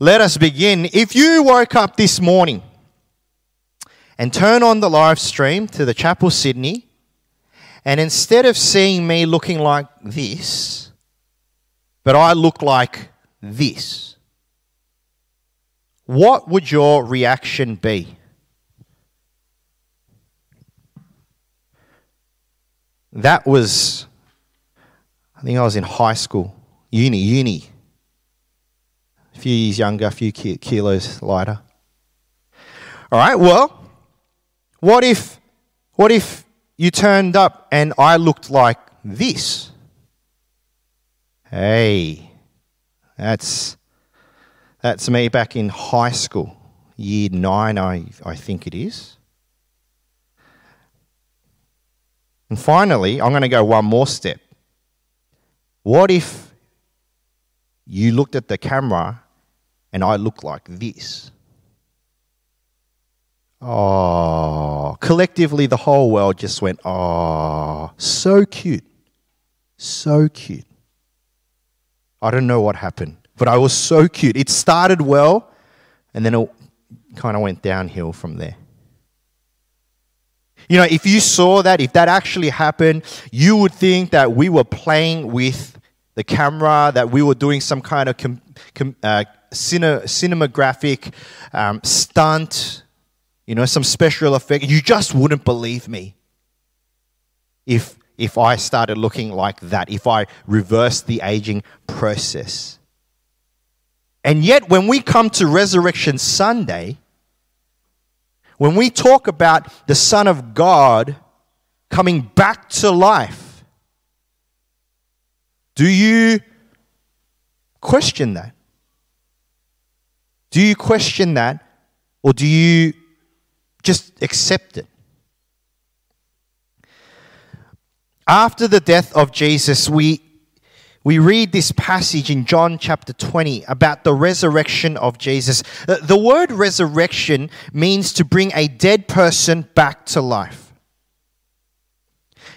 Let us begin. If you woke up this morning and turn on the live stream to the Chapel Sydney, and instead of seeing me looking like this, but I look like this, what would your reaction be? That was, I think I was in high school, uni, uni. A few years younger, a few kilos lighter. All right, well, what if, what if you turned up and I looked like this? Hey, that's, that's me back in high school, year nine, I, I think it is. And finally, I'm going to go one more step. What if you looked at the camera and I looked like this? Oh, collectively, the whole world just went, oh, so cute. So cute. I don't know what happened, but I was so cute. It started well, and then it kind of went downhill from there. You know, if you saw that, if that actually happened, you would think that we were playing with the camera, that we were doing some kind of com, com, uh, cine, cinematographic um, stunt, you know, some special effect. You just wouldn't believe me if, if I started looking like that, if I reversed the aging process. And yet, when we come to Resurrection Sunday, when we talk about the Son of God coming back to life, do you question that? Do you question that? Or do you just accept it? After the death of Jesus, we we read this passage in John chapter 20 about the resurrection of Jesus. The word resurrection means to bring a dead person back to life.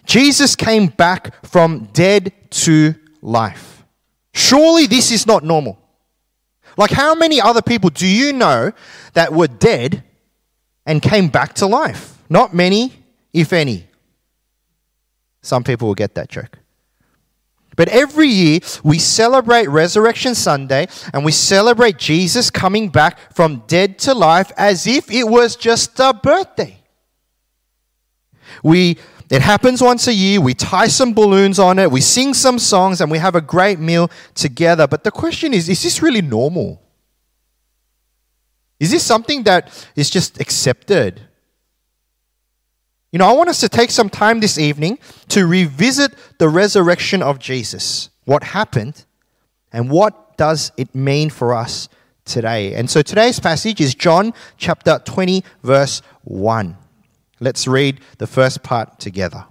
Jesus came back from dead to life. Surely this is not normal. Like, how many other people do you know that were dead and came back to life? Not many, if any. Some people will get that joke. But every year we celebrate Resurrection Sunday and we celebrate Jesus coming back from dead to life as if it was just a birthday. We it happens once a year. We tie some balloons on it. We sing some songs and we have a great meal together. But the question is is this really normal? Is this something that is just accepted? You know, I want us to take some time this evening to revisit the resurrection of Jesus. What happened and what does it mean for us today? And so today's passage is John chapter 20, verse 1. Let's read the first part together.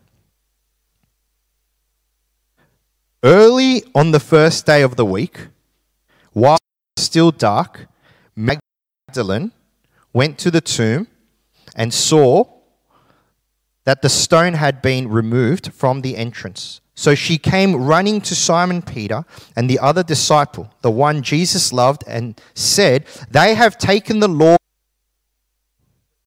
Early on the first day of the week, while still dark, Magdalene went to the tomb and saw that the stone had been removed from the entrance. So she came running to Simon Peter and the other disciple, the one Jesus loved, and said, They have taken the Lord.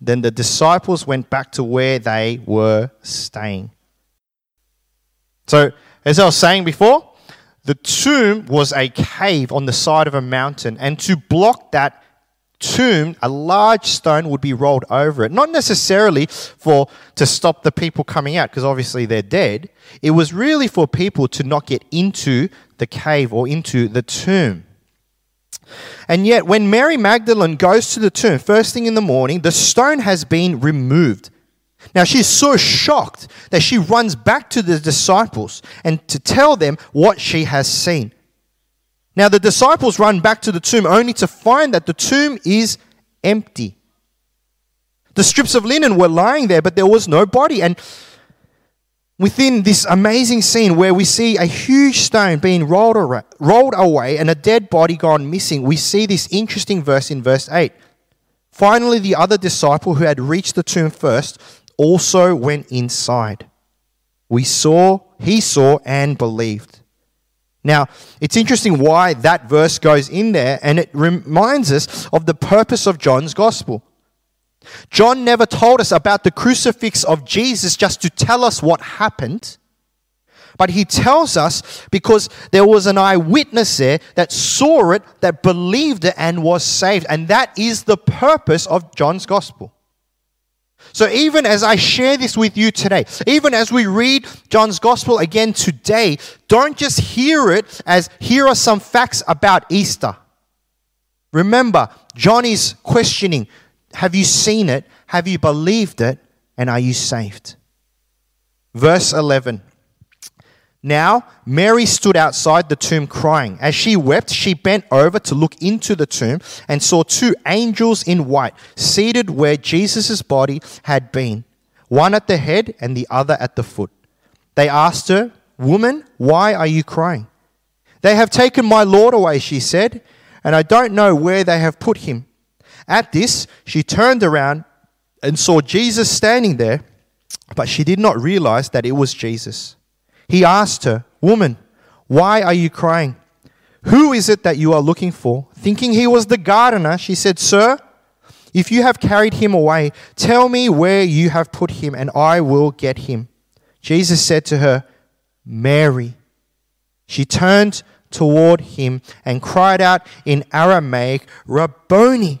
Then the disciples went back to where they were staying. So, as I was saying before, the tomb was a cave on the side of a mountain, and to block that tomb, a large stone would be rolled over it. Not necessarily for to stop the people coming out, because obviously they're dead. It was really for people to not get into the cave or into the tomb. And yet, when Mary Magdalene goes to the tomb, first thing in the morning, the stone has been removed. Now, she's so shocked that she runs back to the disciples and to tell them what she has seen. Now the disciples run back to the tomb only to find that the tomb is empty. The strips of linen were lying there, but there was no body. And within this amazing scene where we see a huge stone being rolled, rolled away and a dead body gone missing, we see this interesting verse in verse 8. Finally, the other disciple who had reached the tomb first also went inside. We saw, he saw, and believed. Now, it's interesting why that verse goes in there, and it reminds us of the purpose of John's gospel. John never told us about the crucifix of Jesus just to tell us what happened, but he tells us because there was an eyewitness there that saw it, that believed it, and was saved. And that is the purpose of John's gospel. So, even as I share this with you today, even as we read John's gospel again today, don't just hear it as here are some facts about Easter. Remember, John is questioning have you seen it? Have you believed it? And are you saved? Verse 11. Now, Mary stood outside the tomb crying. As she wept, she bent over to look into the tomb and saw two angels in white seated where Jesus' body had been, one at the head and the other at the foot. They asked her, Woman, why are you crying? They have taken my Lord away, she said, and I don't know where they have put him. At this, she turned around and saw Jesus standing there, but she did not realize that it was Jesus. He asked her, Woman, why are you crying? Who is it that you are looking for? Thinking he was the gardener, she said, Sir, if you have carried him away, tell me where you have put him, and I will get him. Jesus said to her, Mary. She turned toward him and cried out in Aramaic, Rabboni,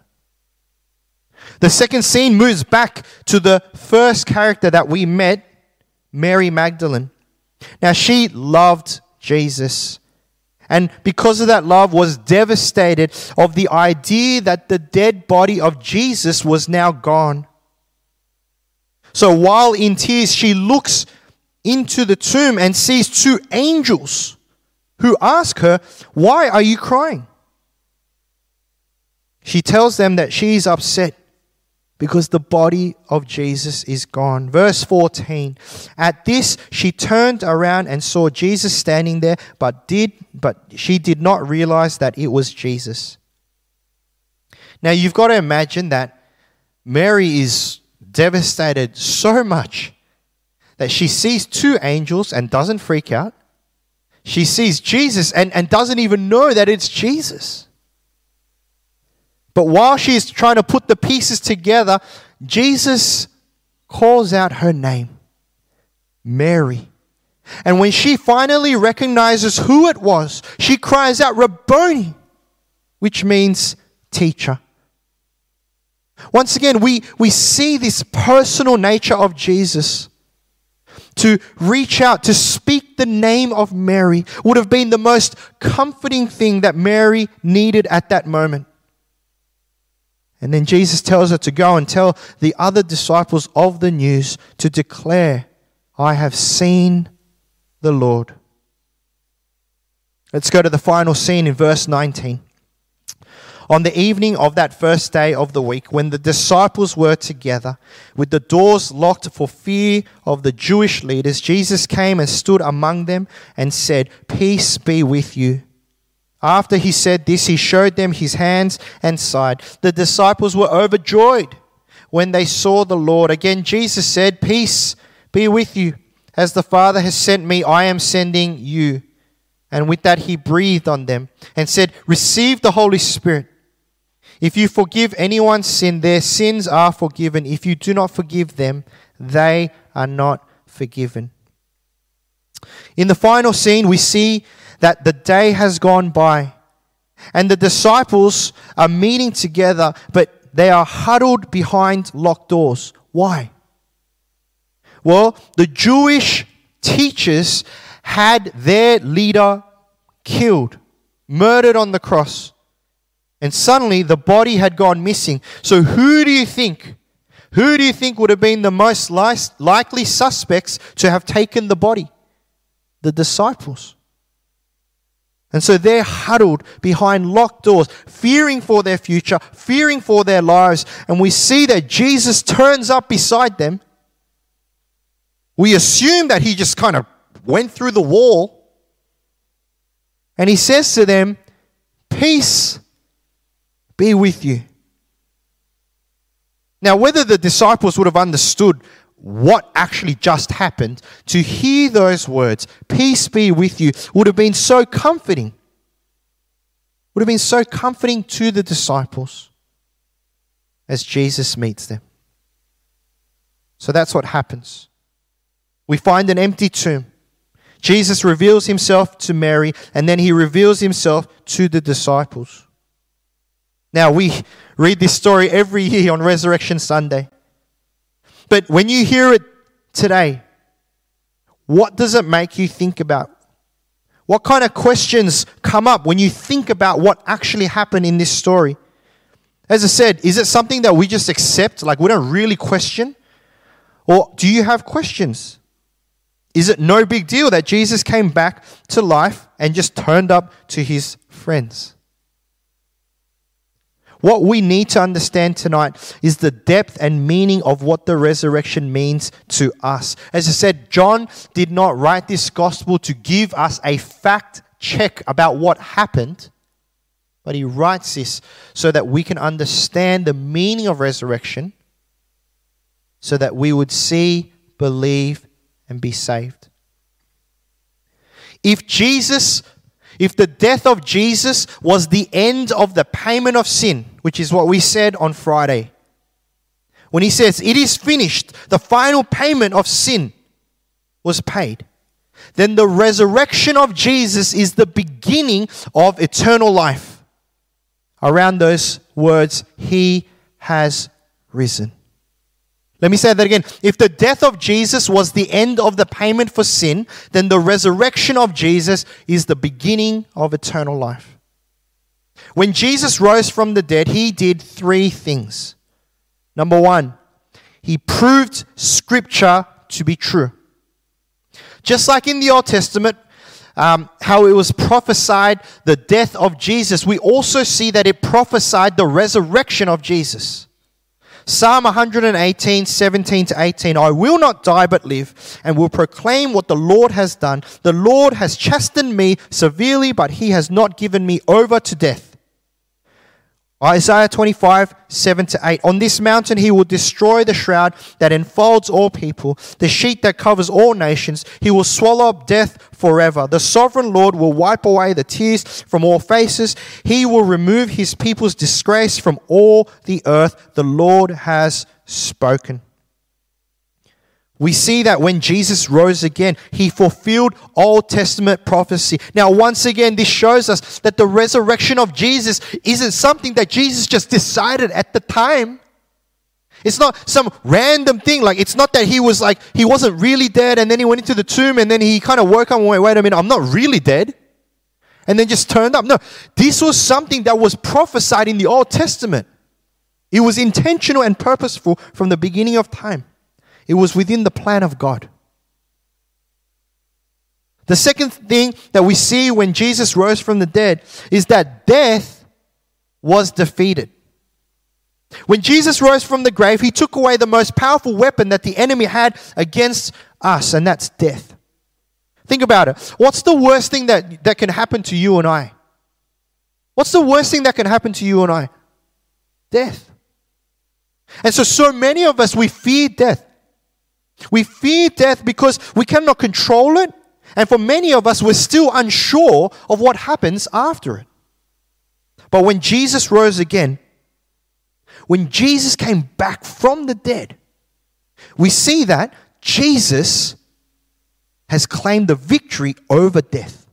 The second scene moves back to the first character that we met Mary Magdalene. Now, she loved Jesus. And because of that love, was devastated of the idea that the dead body of Jesus was now gone. So while in tears, she looks into the tomb and sees two angels who ask her, Why are you crying? She tells them that she's upset because the body of Jesus is gone. Verse 14. At this she turned around and saw Jesus standing there, but did but she did not realize that it was Jesus. Now you've got to imagine that Mary is devastated so much that she sees two angels and doesn't freak out. She sees Jesus and, and doesn't even know that it's Jesus. But while she's trying to put the pieces together, Jesus calls out her name, Mary. And when she finally recognizes who it was, she cries out, Rabboni, which means teacher. Once again, we, we see this personal nature of Jesus. To reach out, to speak the name of Mary would have been the most comforting thing that Mary needed at that moment. And then Jesus tells her to go and tell the other disciples of the news to declare, I have seen the Lord. Let's go to the final scene in verse 19. On the evening of that first day of the week, when the disciples were together, with the doors locked for fear of the Jewish leaders, Jesus came and stood among them and said, Peace be with you. After he said this, he showed them his hands and side. The disciples were overjoyed when they saw the Lord. Again, Jesus said, Peace be with you. As the Father has sent me, I am sending you. And with that, he breathed on them and said, Receive the Holy Spirit. If you forgive anyone's sin, their sins are forgiven. If you do not forgive them, they are not forgiven. In the final scene, we see that the day has gone by and the disciples are meeting together, but they are huddled behind locked doors. Why? Well, the Jewish teachers had their leader killed, murdered on the cross. And suddenly the body had gone missing. So, who do you think? Who do you think would have been the most likely suspects to have taken the body? The disciples. And so they're huddled behind locked doors, fearing for their future, fearing for their lives. And we see that Jesus turns up beside them. We assume that he just kind of went through the wall. And he says to them, Peace be with you. Now, whether the disciples would have understood what actually just happened, to hear those words, peace be with you, would have been so comforting. Would have been so comforting to the disciples as Jesus meets them. So that's what happens. We find an empty tomb. Jesus reveals himself to Mary, and then he reveals himself to the disciples. Now, we read this story every year on Resurrection Sunday. But when you hear it today, what does it make you think about? What kind of questions come up when you think about what actually happened in this story? As I said, is it something that we just accept, like we don't really question? Or do you have questions? Is it no big deal that Jesus came back to life and just turned up to his friends? What we need to understand tonight is the depth and meaning of what the resurrection means to us. As I said, John did not write this gospel to give us a fact check about what happened, but he writes this so that we can understand the meaning of resurrection, so that we would see, believe, and be saved. If Jesus if the death of Jesus was the end of the payment of sin, which is what we said on Friday, when he says, It is finished, the final payment of sin was paid, then the resurrection of Jesus is the beginning of eternal life. Around those words, He has risen. Let me say that again. If the death of Jesus was the end of the payment for sin, then the resurrection of Jesus is the beginning of eternal life. When Jesus rose from the dead, he did three things. Number one, he proved scripture to be true. Just like in the Old Testament, um, how it was prophesied the death of Jesus, we also see that it prophesied the resurrection of Jesus. Psalm 118, 17 to 18. I will not die but live, and will proclaim what the Lord has done. The Lord has chastened me severely, but he has not given me over to death. Isaiah 25, 7 to 8. On this mountain he will destroy the shroud that enfolds all people, the sheet that covers all nations. He will swallow up death forever. The sovereign Lord will wipe away the tears from all faces. He will remove his people's disgrace from all the earth. The Lord has spoken we see that when Jesus rose again, he fulfilled Old Testament prophecy. Now, once again, this shows us that the resurrection of Jesus isn't something that Jesus just decided at the time. It's not some random thing. Like, it's not that he was like, he wasn't really dead and then he went into the tomb and then he kind of woke up and went, wait a minute, I'm not really dead. And then just turned up. No, this was something that was prophesied in the Old Testament. It was intentional and purposeful from the beginning of time. It was within the plan of God. The second thing that we see when Jesus rose from the dead is that death was defeated. When Jesus rose from the grave, he took away the most powerful weapon that the enemy had against us, and that's death. Think about it. What's the worst thing that, that can happen to you and I? What's the worst thing that can happen to you and I? Death. And so, so many of us, we fear death. We fear death because we cannot control it. And for many of us, we're still unsure of what happens after it. But when Jesus rose again, when Jesus came back from the dead, we see that Jesus has claimed the victory over death.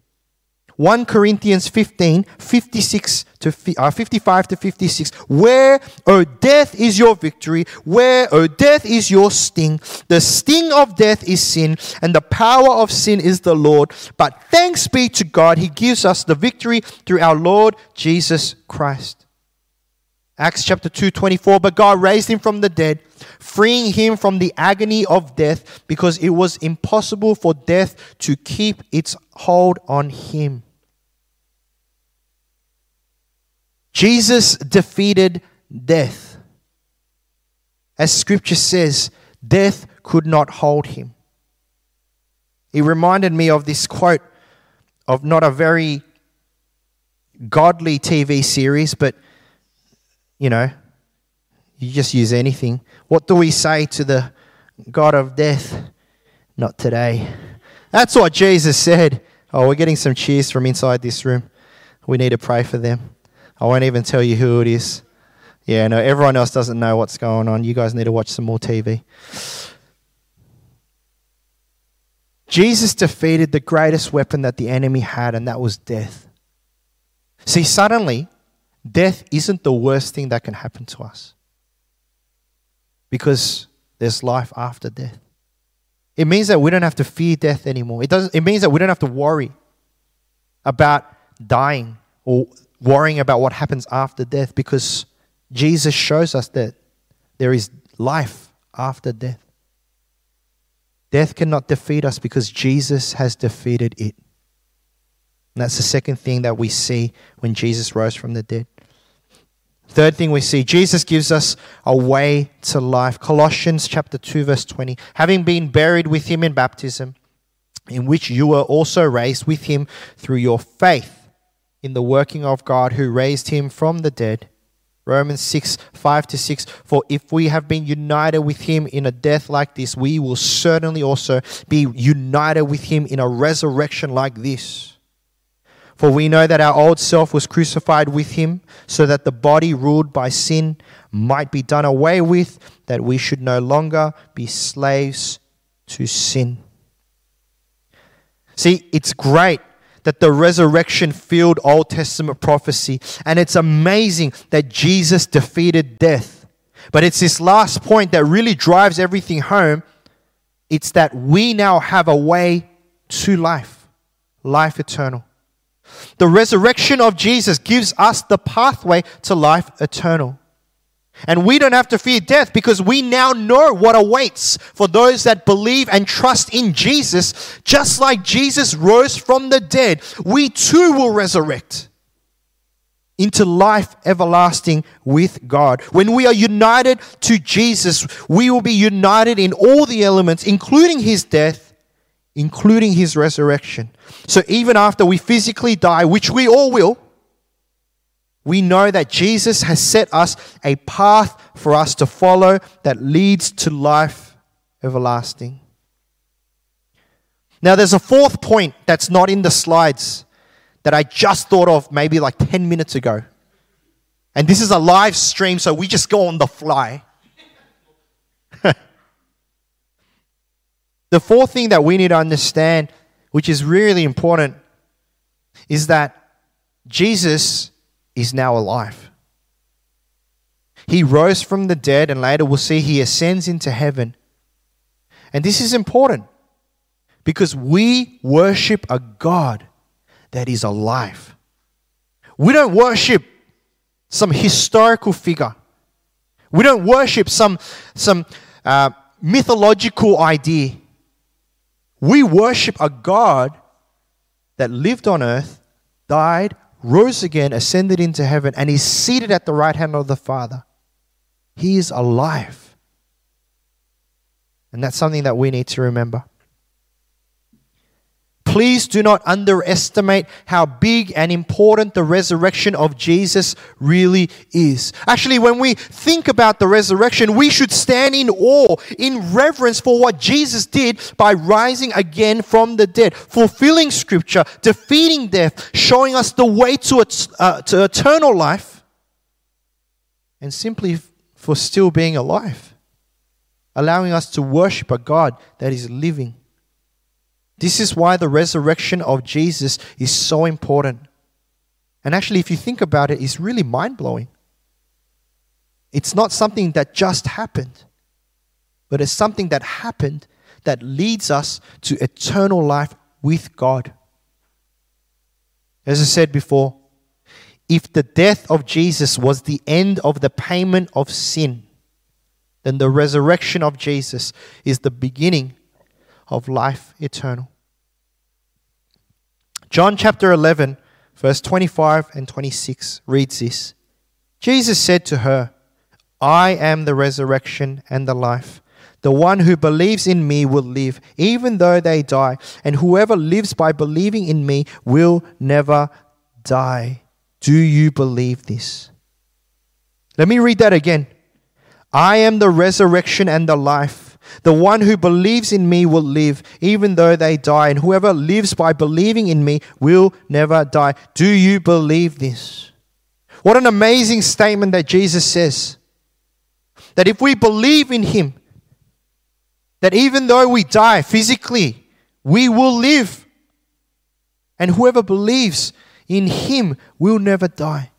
1 Corinthians 15, 56 to, uh, 55 to 56. Where, O death, is your victory? Where, O death, is your sting? The sting of death is sin, and the power of sin is the Lord. But thanks be to God, He gives us the victory through our Lord Jesus Christ. Acts chapter 2, 24. But God raised him from the dead, freeing him from the agony of death, because it was impossible for death to keep its hold on him. Jesus defeated death. As scripture says, death could not hold him. It reminded me of this quote of not a very godly TV series, but you know, you just use anything. What do we say to the God of death? Not today. That's what Jesus said. Oh, we're getting some cheers from inside this room. We need to pray for them. I won't even tell you who it is. Yeah, no, everyone else doesn't know what's going on. You guys need to watch some more TV. Jesus defeated the greatest weapon that the enemy had, and that was death. See, suddenly, death isn't the worst thing that can happen to us because there's life after death. It means that we don't have to fear death anymore. It, doesn't, it means that we don't have to worry about dying or worrying about what happens after death because Jesus shows us that there is life after death. Death cannot defeat us because Jesus has defeated it. And that's the second thing that we see when Jesus rose from the dead. Third thing we see, Jesus gives us a way to life. Colossians chapter 2 verse 20. Having been buried with him in baptism, in which you were also raised with him through your faith in the working of God who raised him from the dead. Romans 6, 5 to 6. For if we have been united with him in a death like this, we will certainly also be united with him in a resurrection like this. For we know that our old self was crucified with him, so that the body ruled by sin might be done away with, that we should no longer be slaves to sin. See, it's great that the resurrection filled Old Testament prophecy, and it's amazing that Jesus defeated death. But it's this last point that really drives everything home. It's that we now have a way to life, life eternal. The resurrection of Jesus gives us the pathway to life eternal. And we don't have to fear death because we now know what awaits for those that believe and trust in Jesus. Just like Jesus rose from the dead, we too will resurrect into life everlasting with God. When we are united to Jesus, we will be united in all the elements, including his death, including his resurrection. So even after we physically die, which we all will, we know that Jesus has set us a path for us to follow that leads to life everlasting. Now, there's a fourth point that's not in the slides that I just thought of maybe like 10 minutes ago. And this is a live stream, so we just go on the fly. the fourth thing that we need to understand, which is really important, is that Jesus is now alive. He rose from the dead, and later we'll see he ascends into heaven. And this is important because we worship a God that is alive. We don't worship some historical figure. We don't worship some, some uh, mythological idea. We worship a God that lived on earth, died, rose again, ascended into heaven, and is seated at the right hand of the Father. He is alive. And that's something that we need to remember. Please do not underestimate how big and important the resurrection of Jesus really is. Actually, when we think about the resurrection, we should stand in awe, in reverence for what Jesus did by rising again from the dead, fulfilling scripture, defeating death, showing us the way to, uh, to eternal life, and simply for still being alive, allowing us to worship a God that is living This is why the resurrection of Jesus is so important. And actually, if you think about it, it's really mind blowing. It's not something that just happened, but it's something that happened that leads us to eternal life with God. As I said before, if the death of Jesus was the end of the payment of sin, then the resurrection of Jesus is the beginning of life eternal. John chapter 11, verse 25 and 26 reads this Jesus said to her, I am the resurrection and the life. The one who believes in me will live, even though they die, and whoever lives by believing in me will never die. Do you believe this? Let me read that again. I am the resurrection and the life. The one who believes in me will live, even though they die, and whoever lives by believing in me will never die. Do you believe this? What an amazing statement that Jesus says. That if we believe in him, that even though we die physically, we will live. And whoever believes in him will never die.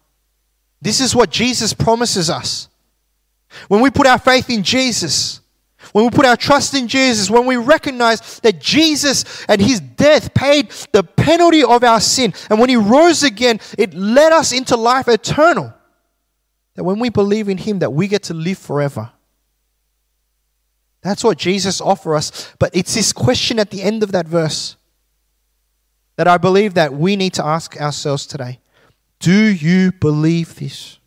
This is what Jesus promises us. When we put our faith in Jesus, when we put our trust in Jesus, when we recognize that Jesus and his death paid the penalty of our sin, and when he rose again, it led us into life eternal. That when we believe in him, that we get to live forever. That's what Jesus offers us. But it's this question at the end of that verse that I believe that we need to ask ourselves today. Do you believe this?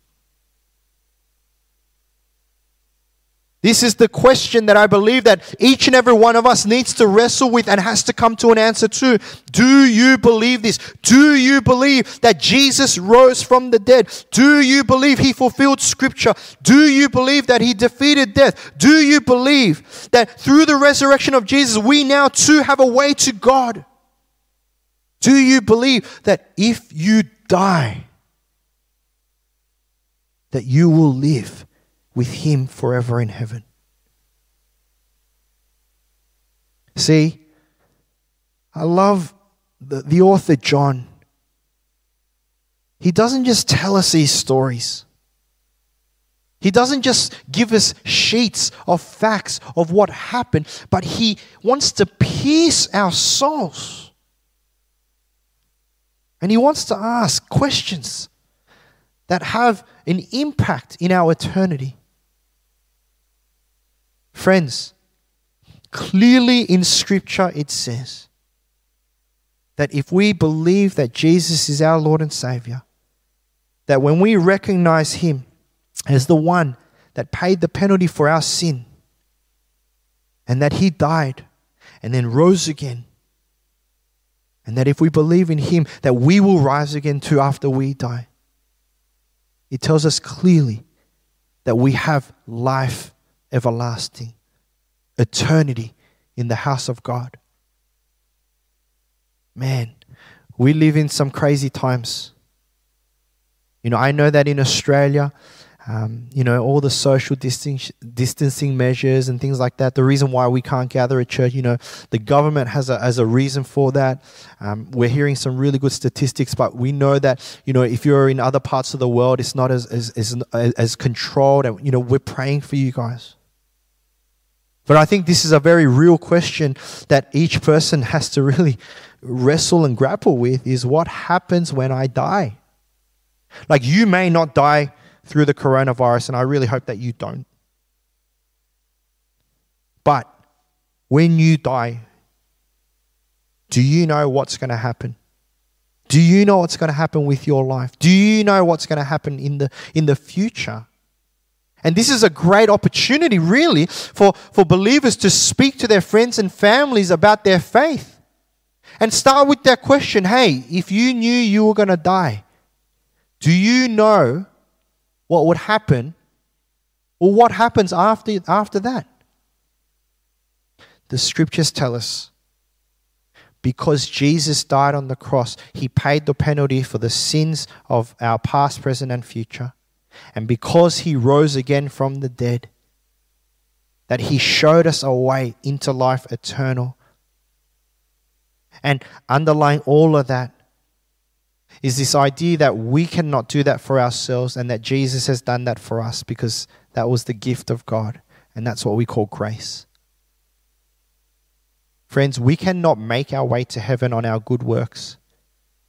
This is the question that I believe that each and every one of us needs to wrestle with and has to come to an answer to. Do you believe this? Do you believe that Jesus rose from the dead? Do you believe he fulfilled scripture? Do you believe that he defeated death? Do you believe that through the resurrection of Jesus, we now too have a way to God? Do you believe that if you die, that you will live? With Him forever in heaven. See, I love the, the author John. He doesn't just tell us these stories. He doesn't just give us sheets of facts of what happened, but he wants to pierce our souls. And he wants to ask questions that have an impact in our eternity. Friends, clearly in Scripture it says that if we believe that Jesus is our Lord and Savior, that when we recognize Him as the one that paid the penalty for our sin, and that He died and then rose again, and that if we believe in Him, that we will rise again too after we die. It tells us clearly that we have life everlasting, eternity in the house of God. Man, we live in some crazy times. You know, I know that in Australia, um, you know, all the social distancing measures and things like that. The reason why we can't gather at church, you know, the government has a, has a reason for that. Um, we're hearing some really good statistics, but we know that, you know, if you're in other parts of the world, it's not as, as, as, as controlled. And, you know, we're praying for you guys. But I think this is a very real question that each person has to really wrestle and grapple with is what happens when I die? Like you may not die through the coronavirus, and I really hope that you don't. But when you die, do you know what's going to happen? Do you know what's going to happen with your life? Do you know what's going to happen in the, in the future? And this is a great opportunity, really, for, for believers to speak to their friends and families about their faith. And start with that question hey, if you knew you were going to die, do you know what would happen or what happens after, after that? The scriptures tell us because Jesus died on the cross, he paid the penalty for the sins of our past, present, and future. And because he rose again from the dead, that he showed us a way into life eternal. And underlying all of that is this idea that we cannot do that for ourselves and that Jesus has done that for us because that was the gift of God. And that's what we call grace. Friends, we cannot make our way to heaven on our good works.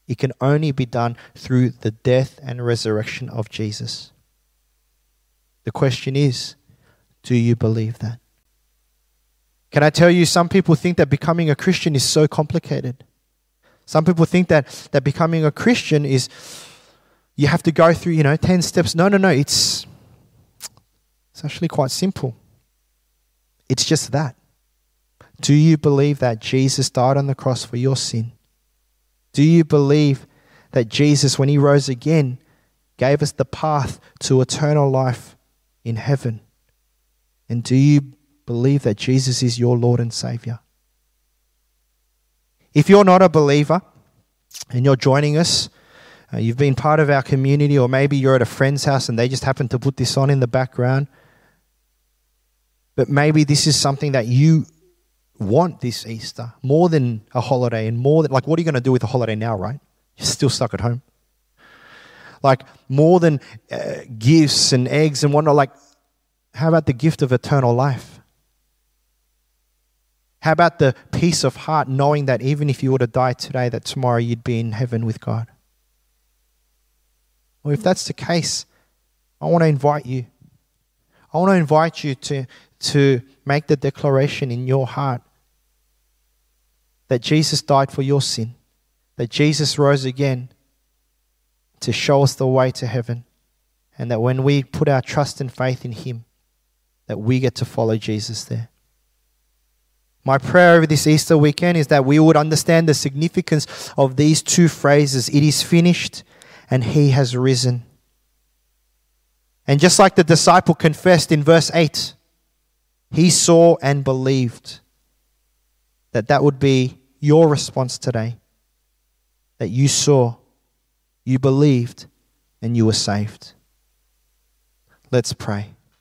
It can only be done through the death and resurrection of Jesus. The question is do you believe that? Can I tell you, some people think that becoming a Christian is so complicated. Some people think that, that becoming a Christian is you have to go through, you know, 10 steps. No, no, no. It's, it's actually quite simple. It's just that. Do you believe that Jesus died on the cross for your sin? Do you believe that Jesus, when he rose again, gave us the path to eternal life in heaven? And do you believe that Jesus is your Lord and Savior? If you're not a believer and you're joining us, uh, you've been part of our community, or maybe you're at a friend's house and they just happen to put this on in the background. But maybe this is something that you want this Easter more than a holiday and more than, like, what are you going to do with a holiday now, right? You're still stuck at home. Like, more than uh, gifts and eggs and whatnot, like, how about the gift of eternal life? How about the peace of heart knowing that even if you were to die today, that tomorrow you'd be in heaven with God? Well, if that's the case, I want to invite you. I want to invite you to, to make the declaration in your heart that Jesus died for your sin, that Jesus rose again to show us the way to heaven, and that when we put our trust and faith in Him, that we get to follow Jesus there. My prayer over this Easter weekend is that we would understand the significance of these two phrases it is finished and He has risen. And just like the disciple confessed in verse 8, he saw and believed that that would be your response today. That you saw, you believed, and you were saved. Let's pray.